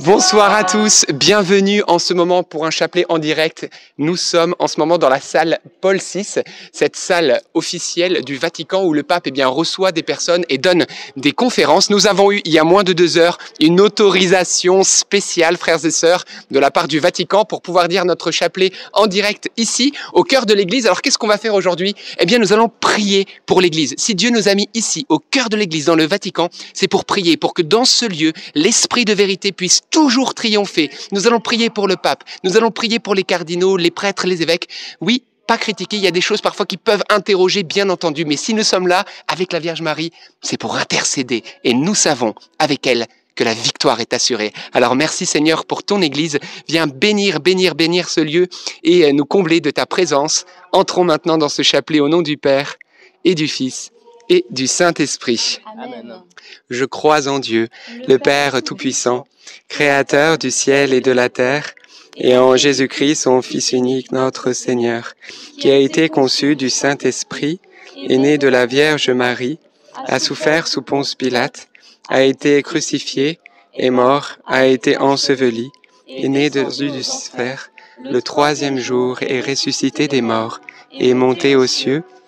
Bonsoir à tous, bienvenue en ce moment pour un chapelet en direct. Nous sommes en ce moment dans la salle Paul VI, cette salle officielle du Vatican où le pape eh bien, reçoit des personnes et donne des conférences. Nous avons eu il y a moins de deux heures une autorisation spéciale, frères et sœurs, de la part du Vatican pour pouvoir dire notre chapelet en direct ici, au cœur de l'Église. Alors qu'est-ce qu'on va faire aujourd'hui? Eh bien nous allons prier pour l'Église. Si Dieu nous a mis ici, au cœur de l'Église, dans le Vatican, c'est pour prier, pour que dans ce lieu, l'Esprit de vérité puisse toujours triompher. Nous allons prier pour le pape, nous allons prier pour les cardinaux, les prêtres, les évêques. Oui, pas critiquer, il y a des choses parfois qui peuvent interroger, bien entendu, mais si nous sommes là avec la Vierge Marie, c'est pour intercéder. Et nous savons avec elle que la victoire est assurée. Alors merci Seigneur pour ton Église. Viens bénir, bénir, bénir ce lieu et nous combler de ta présence. Entrons maintenant dans ce chapelet au nom du Père et du Fils et du Saint-Esprit. Amen. Je crois en Dieu, le Père Tout-Puissant, Créateur du ciel et de la terre, et en Jésus-Christ, son Fils unique, notre Seigneur, qui a été conçu du Saint-Esprit, est né de la Vierge Marie, a souffert sous Ponce Pilate, a été crucifié, est mort, a été enseveli, est né de Lucifer, le troisième jour est ressuscité des morts, est monté aux cieux,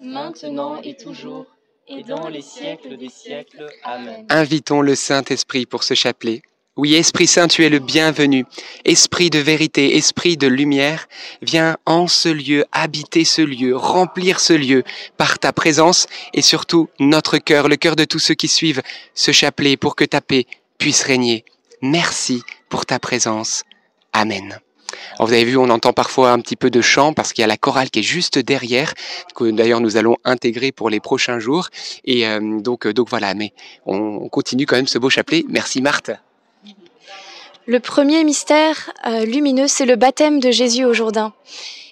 maintenant et toujours, et dans les siècles des siècles. Amen. Invitons le Saint-Esprit pour ce chapelet. Oui, Esprit Saint, tu es le bienvenu. Esprit de vérité, esprit de lumière, viens en ce lieu, habiter ce lieu, remplir ce lieu par ta présence et surtout notre cœur, le cœur de tous ceux qui suivent ce chapelet pour que ta paix puisse régner. Merci pour ta présence. Amen. Vous avez vu, on entend parfois un petit peu de chant parce qu'il y a la chorale qui est juste derrière, que d'ailleurs nous allons intégrer pour les prochains jours. Et euh, donc, donc voilà, mais on continue quand même ce beau chapelet. Merci Marthe. Le premier mystère euh, lumineux, c'est le baptême de Jésus au Jourdain.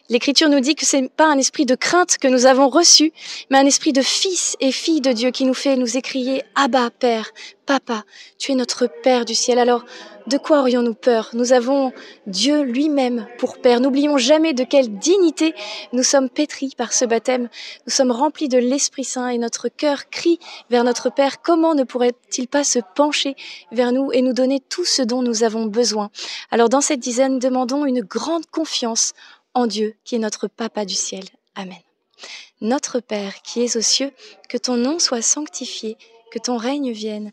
L'Écriture nous dit que c'est pas un esprit de crainte que nous avons reçu, mais un esprit de fils et fille de Dieu qui nous fait nous écrier Abba, Père, Papa, tu es notre Père du ciel. Alors, de quoi aurions-nous peur? Nous avons Dieu lui-même pour Père. N'oublions jamais de quelle dignité nous sommes pétris par ce baptême. Nous sommes remplis de l'Esprit Saint et notre cœur crie vers notre Père. Comment ne pourrait-il pas se pencher vers nous et nous donner tout ce dont nous avons besoin? Alors, dans cette dizaine, demandons une grande confiance en Dieu qui est notre Papa du ciel. Amen. Notre Père qui es aux cieux, que ton nom soit sanctifié, que ton règne vienne,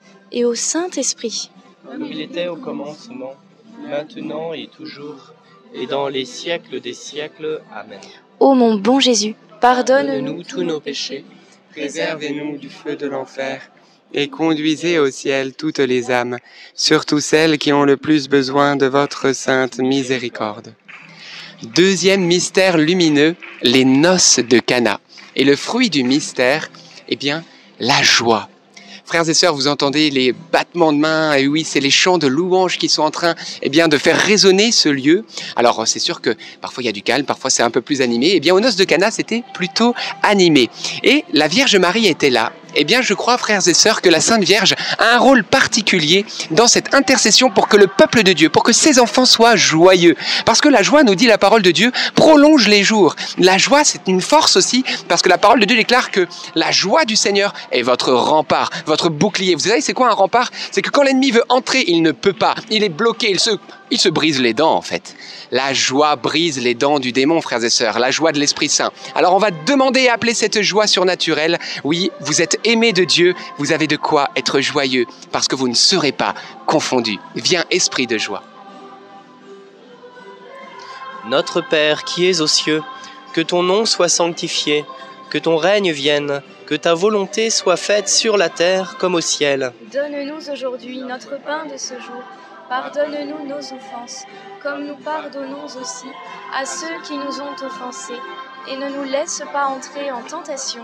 et au Saint-Esprit. Comme il était au commencement, maintenant et toujours, et dans les siècles des siècles. Amen. Ô mon bon Jésus, pardonne-nous tous nos péchés, Préservez-nous du feu de l'enfer et conduisez au ciel toutes les âmes, surtout celles qui ont le plus besoin de votre sainte miséricorde. Deuxième mystère lumineux, les noces de Cana. Et le fruit du mystère, eh bien, la joie. Frères et sœurs, vous entendez les battements de mains, et oui, c'est les chants de louanges qui sont en train, eh bien, de faire résonner ce lieu. Alors, c'est sûr que parfois il y a du calme, parfois c'est un peu plus animé. Eh bien, aux noces de Cana, c'était plutôt animé. Et la Vierge Marie était là. Eh bien, je crois, frères et sœurs, que la Sainte Vierge a un rôle particulier dans cette intercession pour que le peuple de Dieu, pour que ses enfants soient joyeux. Parce que la joie, nous dit la parole de Dieu, prolonge les jours. La joie, c'est une force aussi, parce que la parole de Dieu déclare que la joie du Seigneur est votre rempart, votre bouclier. Vous savez, c'est quoi un rempart? C'est que quand l'ennemi veut entrer, il ne peut pas. Il est bloqué, il se, il se brise les dents, en fait. La joie brise les dents du démon, frères et sœurs, la joie de l'Esprit Saint. Alors on va demander et appeler cette joie surnaturelle. Oui, vous êtes aimés de Dieu, vous avez de quoi être joyeux, parce que vous ne serez pas confondus. Viens, esprit de joie. Notre Père qui es aux cieux, que ton nom soit sanctifié, que ton règne vienne, que ta volonté soit faite sur la terre comme au ciel. Donne-nous aujourd'hui notre pain de ce jour. Pardonne-nous nos offenses, comme nous pardonnons aussi à ceux qui nous ont offensés. Et ne nous laisse pas entrer en tentation,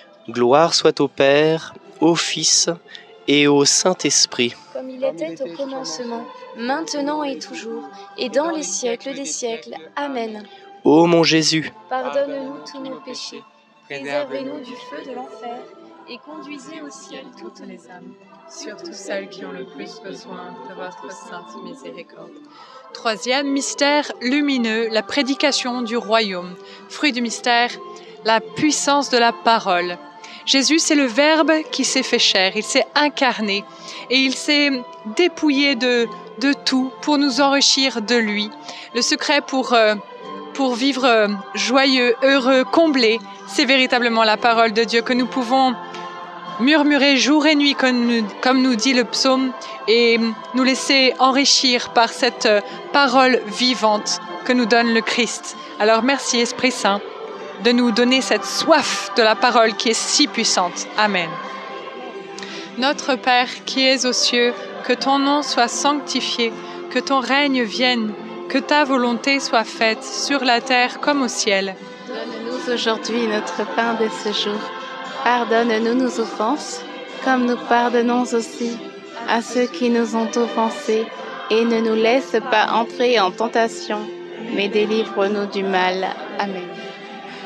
Gloire soit au Père, au Fils et au Saint-Esprit. Comme il était au commencement, maintenant et toujours, et dans les siècles des siècles. Amen. Ô mon Jésus, Pardonne-nous tous nos péchés, préservez-nous du feu de l'enfer, et conduisez au ciel toutes les âmes, surtout celles qui ont le plus besoin de votre sainte miséricorde. Troisième mystère lumineux, la prédication du royaume. Fruit du mystère, la puissance de la parole. Jésus, c'est le Verbe qui s'est fait chair, il s'est incarné et il s'est dépouillé de, de tout pour nous enrichir de lui. Le secret pour, euh, pour vivre euh, joyeux, heureux, comblé, c'est véritablement la parole de Dieu que nous pouvons murmurer jour et nuit, comme nous, comme nous dit le psaume, et nous laisser enrichir par cette euh, parole vivante que nous donne le Christ. Alors merci Esprit Saint de nous donner cette soif de la parole qui est si puissante. Amen. Notre Père qui es aux cieux, que ton nom soit sanctifié, que ton règne vienne, que ta volonté soit faite sur la terre comme au ciel. Donne-nous aujourd'hui notre pain de ce jour. Pardonne-nous nos offenses, comme nous pardonnons aussi à ceux qui nous ont offensés, et ne nous laisse pas entrer en tentation, mais délivre-nous du mal. Amen.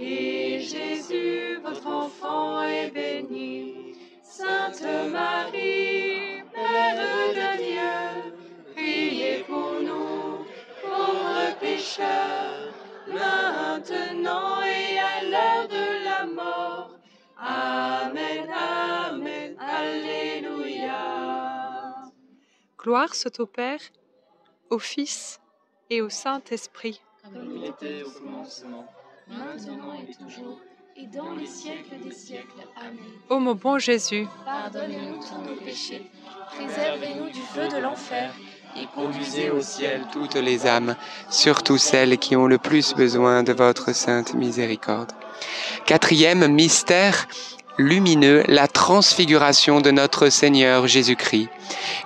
et Jésus, votre enfant, est béni. Sainte Marie, Mère de Dieu, priez pour nous, pauvres pécheurs, maintenant et à l'heure de la mort. Amen, Amen, Alléluia. Gloire soit au Père, au Fils et au Saint-Esprit. Comme il était au commencement, maintenant et toujours, et dans les siècles des siècles. Amen. Ô mon bon Jésus, Pardonnez-nous tous nos péchés, préservez-nous du feu de l'enfer, et conduisez au ciel toutes les âmes, surtout celles qui ont le plus besoin de votre sainte miséricorde. Quatrième mystère lumineux, la transfiguration de notre Seigneur Jésus-Christ.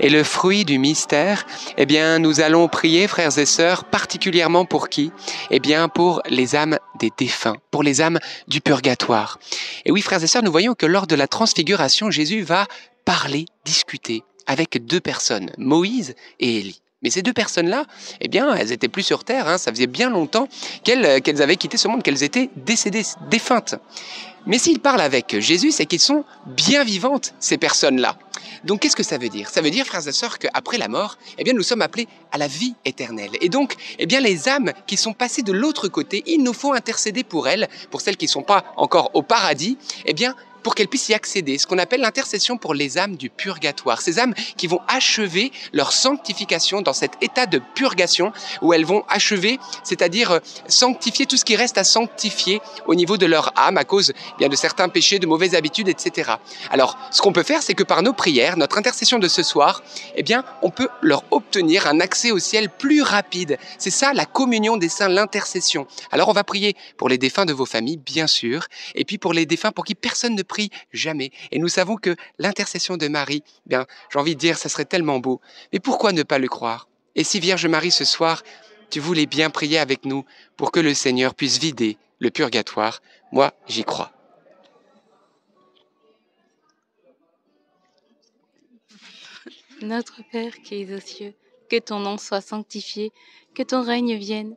Et le fruit du mystère, eh bien, nous allons prier, frères et sœurs, particulièrement pour qui? Eh bien, pour les âmes des défunts, pour les âmes du purgatoire. Et oui, frères et sœurs, nous voyons que lors de la transfiguration, Jésus va parler, discuter avec deux personnes, Moïse et Élie. Mais ces deux personnes-là, eh bien, elles étaient plus sur Terre. hein, ça faisait bien longtemps qu'elles qu'elles avaient quitté ce monde, qu'elles étaient décédées, défuntes. Mais s'ils parlent avec Jésus, c'est qu'ils sont bien vivantes, ces personnes-là. Donc qu'est-ce que ça veut dire? Ça veut dire, frères et sœurs, qu'après la mort, eh bien, nous sommes appelés à la vie éternelle. Et donc, eh bien, les âmes qui sont passées de l'autre côté, il nous faut intercéder pour elles, pour celles qui ne sont pas encore au paradis, eh bien, pour qu'elles puissent y accéder, ce qu'on appelle l'intercession pour les âmes du purgatoire, ces âmes qui vont achever leur sanctification dans cet état de purgation où elles vont achever, c'est-à-dire euh, sanctifier tout ce qui reste à sanctifier au niveau de leur âme à cause eh bien de certains péchés, de mauvaises habitudes, etc. Alors, ce qu'on peut faire, c'est que par nos prières, notre intercession de ce soir, eh bien, on peut leur obtenir un accès au ciel plus rapide. C'est ça la communion des saints, l'intercession. Alors, on va prier pour les défunts de vos familles, bien sûr, et puis pour les défunts pour qui personne ne prie jamais. Et nous savons que l'intercession de Marie, bien, j'ai envie de dire, ça serait tellement beau. Mais pourquoi ne pas le croire? Et si Vierge Marie ce soir, tu voulais bien prier avec nous pour que le Seigneur puisse vider le purgatoire, moi j'y crois. Notre Père qui es aux cieux, que ton nom soit sanctifié, que ton règne vienne,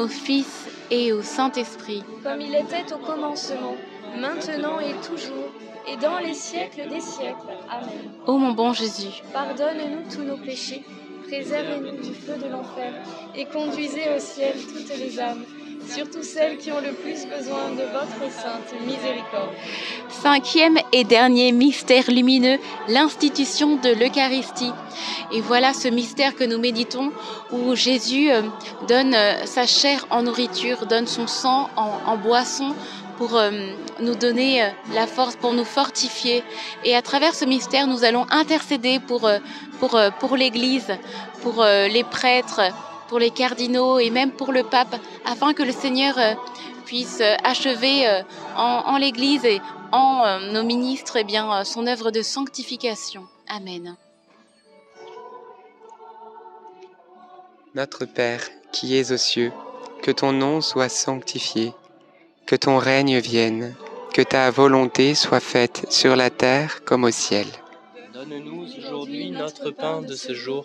au Fils et au Saint-Esprit, Comme il était au commencement, maintenant et toujours, et dans les siècles des siècles. Amen. ô mon bon Jésus. Pardonne-nous tous nos péchés, préservez-nous du feu de l'enfer, et conduisez au ciel toutes les âmes, surtout celles qui ont le plus besoin de votre sainte miséricorde. Cinquième et dernier mystère lumineux, l'institution de l'Eucharistie. Et voilà ce mystère que nous méditons où Jésus euh, donne euh, sa chair en nourriture, donne son sang en, en boisson pour euh, nous donner la force, pour nous fortifier. Et à travers ce mystère, nous allons intercéder pour, pour, pour l'Église, pour les prêtres, pour les cardinaux et même pour le pape, afin que le Seigneur euh, puisse euh, achever euh, en, en l'Église et en nos ministres eh bien, son œuvre de sanctification. Amen. Notre Père, qui es aux cieux, que ton nom soit sanctifié, que ton règne vienne, que ta volonté soit faite sur la terre comme au ciel. Donne-nous aujourd'hui notre pain de ce jour.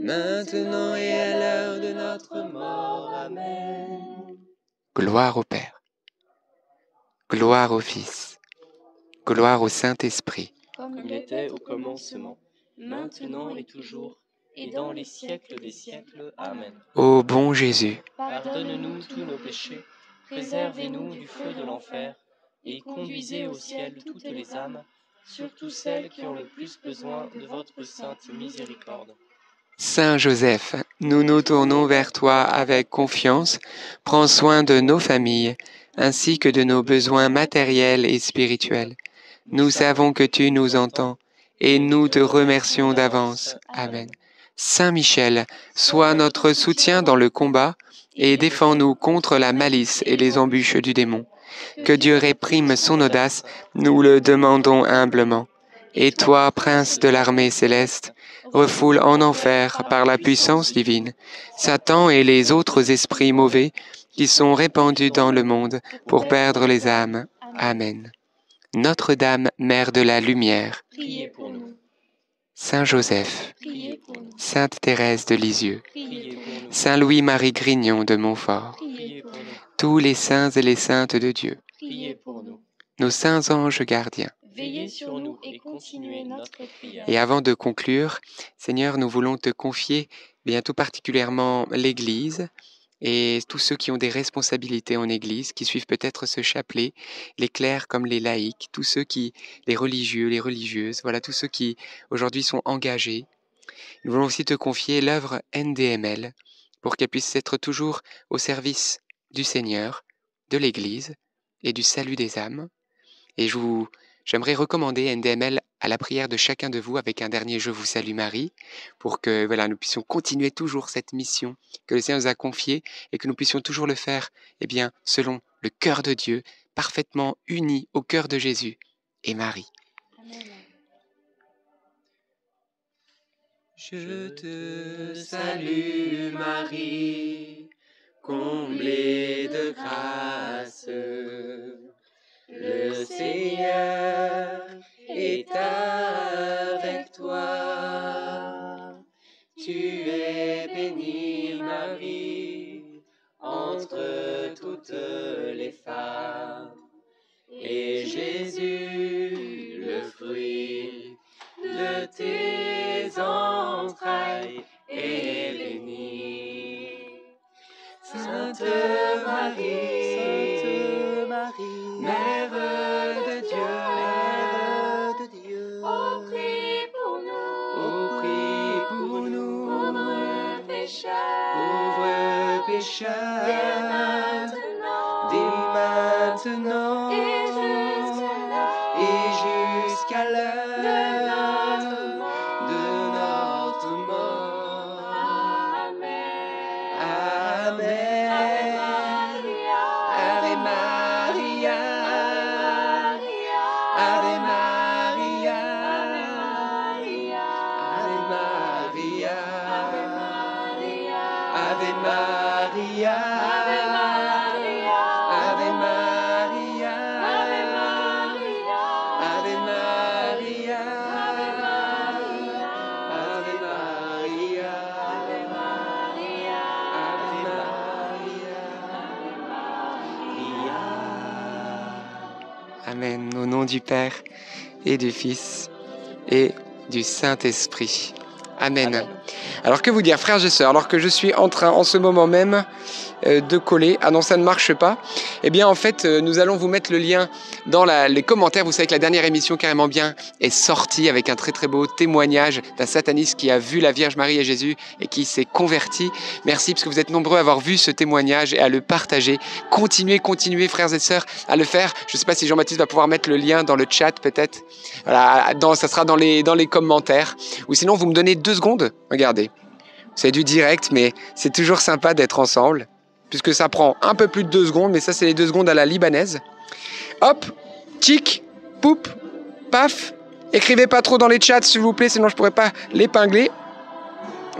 maintenant et à l'heure de notre mort. Amen. Gloire au Père, gloire au Fils, gloire au Saint-Esprit, Comme il était au commencement, maintenant et toujours, et dans les siècles des siècles. Amen. Ô bon Jésus, Pardonne-nous tous nos péchés, préservez-nous du feu de l'enfer, et conduisez au ciel toutes les âmes, surtout celles qui ont le plus besoin de votre sainte miséricorde. Saint Joseph, nous nous tournons vers toi avec confiance. Prends soin de nos familles, ainsi que de nos besoins matériels et spirituels. Nous savons que tu nous entends, et nous te remercions d'avance. Amen. Saint Michel, sois notre soutien dans le combat, et défends-nous contre la malice et les embûches du démon. Que Dieu réprime son audace, nous le demandons humblement. Et toi, prince de l'armée céleste, refoule en enfer par la puissance divine Satan et les autres esprits mauvais qui sont répandus dans le monde pour perdre les âmes. Amen. Notre-Dame, Mère de la Lumière, Priez pour nous. Saint Joseph, Priez pour nous. Sainte Thérèse de Lisieux, Priez pour nous. Saint Louis-Marie Grignon de Montfort, Priez pour nous. tous les saints et les saintes de Dieu, Priez pour nous. nos saints anges gardiens. Veillez sur nous et continuez notre prière. Et avant de conclure, Seigneur, nous voulons te confier bien tout particulièrement l'Église et tous ceux qui ont des responsabilités en Église, qui suivent peut-être ce chapelet, les clercs comme les laïcs, tous ceux qui, les religieux, les religieuses, voilà, tous ceux qui aujourd'hui sont engagés. Nous voulons aussi te confier l'œuvre NDML pour qu'elle puisse être toujours au service du Seigneur, de l'Église et du salut des âmes. Et je vous, J'aimerais recommander NDML à la prière de chacun de vous avec un dernier Je vous salue Marie, pour que voilà, nous puissions continuer toujours cette mission que le Seigneur nous a confiée et que nous puissions toujours le faire eh bien, selon le cœur de Dieu, parfaitement unis au cœur de Jésus et Marie. Je te salue Marie, comblée de grâce. Le Seigneur est avec toi. Tu es bénie, Marie, entre toutes les femmes. Et Jésus, le fruit de tes Amen. Au nom du Père et du Fils et du Saint-Esprit. Amen. Alors que vous dire, frères et sœurs, alors que je suis en train en ce moment même euh, de coller, ah non ça ne marche pas, eh bien en fait euh, nous allons vous mettre le lien dans les commentaires. Vous savez que la dernière émission carrément bien est sortie avec un très très beau témoignage d'un sataniste qui a vu la Vierge Marie et Jésus et qui s'est converti. Merci parce que vous êtes nombreux à avoir vu ce témoignage et à le partager. Continuez, continuez frères et sœurs à le faire. Je ne sais pas si Jean-Baptiste va pouvoir mettre le lien dans le chat peut-être. Voilà, dans, ça sera dans les, dans les commentaires. Ou sinon vous me donnez deux secondes. Regardez. C'est du direct, mais c'est toujours sympa d'être ensemble, puisque ça prend un peu plus de deux secondes, mais ça, c'est les deux secondes à la libanaise. Hop, tic, poup, paf. Écrivez pas trop dans les chats, s'il vous plaît, sinon je pourrais pas l'épingler.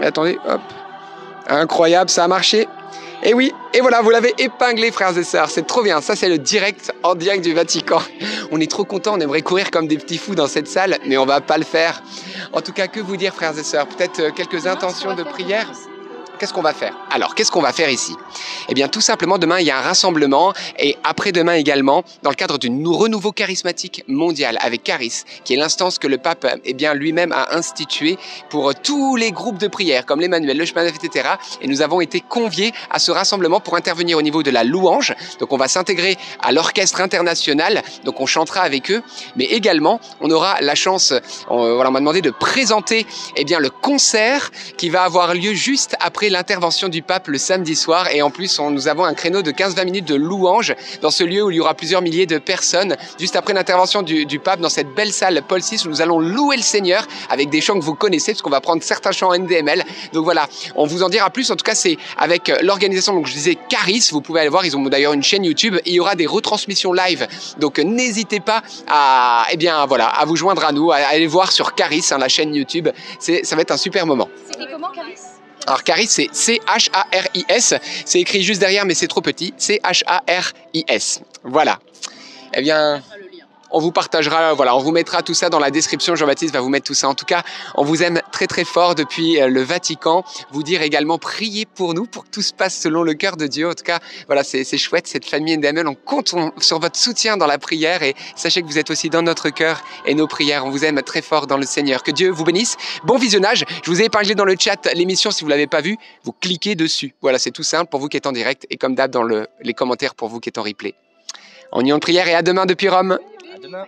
Attendez, hop. Incroyable, ça a marché. Et oui, et voilà, vous l'avez épinglé, frères et sœurs. C'est trop bien. Ça, c'est le direct en direct du Vatican. On est trop contents. On aimerait courir comme des petits fous dans cette salle, mais on va pas le faire. En tout cas, que vous dire, frères et sœurs? Peut-être euh, quelques intentions de prière? Qu'est-ce qu'on va faire? Alors, qu'est-ce qu'on va faire ici? Eh bien, tout simplement, demain, il y a un rassemblement et après-demain également, dans le cadre du nou- renouveau charismatique mondial avec Charis, qui est l'instance que le pape eh bien, lui-même a instituée pour euh, tous les groupes de prière, comme l'Emmanuel, le chemin etc. Et nous avons été conviés à ce rassemblement pour intervenir au niveau de la louange. Donc, on va s'intégrer à l'orchestre international, donc on chantera avec eux, mais également, on aura la chance, on, voilà, on m'a demandé de présenter eh bien, le concert qui va avoir lieu juste après l'intervention du pape le samedi soir. Et en plus, nous avons un créneau de 15-20 minutes de louange dans ce lieu où il y aura plusieurs milliers de personnes juste après l'intervention du, pape dans cette belle salle Paul VI où nous allons louer le Seigneur avec des chants que vous connaissez parce qu'on va prendre certains chants NDML. Donc voilà, on vous en dira plus. En tout cas, c'est avec l'organisation, donc je disais Caris, vous pouvez aller voir, ils ont d'ailleurs une chaîne YouTube il y aura des retransmissions live. Donc n'hésitez pas à, eh bien, voilà, à vous joindre à nous, à aller voir sur Caris, hein, la chaîne YouTube. Ça va être un super moment. Alors Caris, c'est C-H-A-R-I-S. C'est écrit juste derrière, mais c'est trop petit. C-H-A-R-I-S. Voilà. Eh bien, on vous partagera, voilà, on vous mettra tout ça dans la description. Jean-Baptiste va vous mettre tout ça. En tout cas, on vous aime très très fort depuis euh, le Vatican. Vous dire également, priez pour nous, pour que tout se passe selon le cœur de Dieu. En tout cas, voilà, c'est chouette cette famille NDML. On compte on- sur votre soutien dans la prière et sachez que vous êtes aussi dans notre cœur et nos prières. On vous aime très fort dans le Seigneur. Que Dieu vous bénisse. Bon visionnage. Je vous ai épinglé dans le chat l'émission. Si vous l'avez pas vue, vous cliquez dessus. Voilà, c'est tout simple pour vous qui êtes en direct et comme d'hab dans le- les commentaires pour vous qui êtes en replay. En union de prière et à demain depuis Rome. No.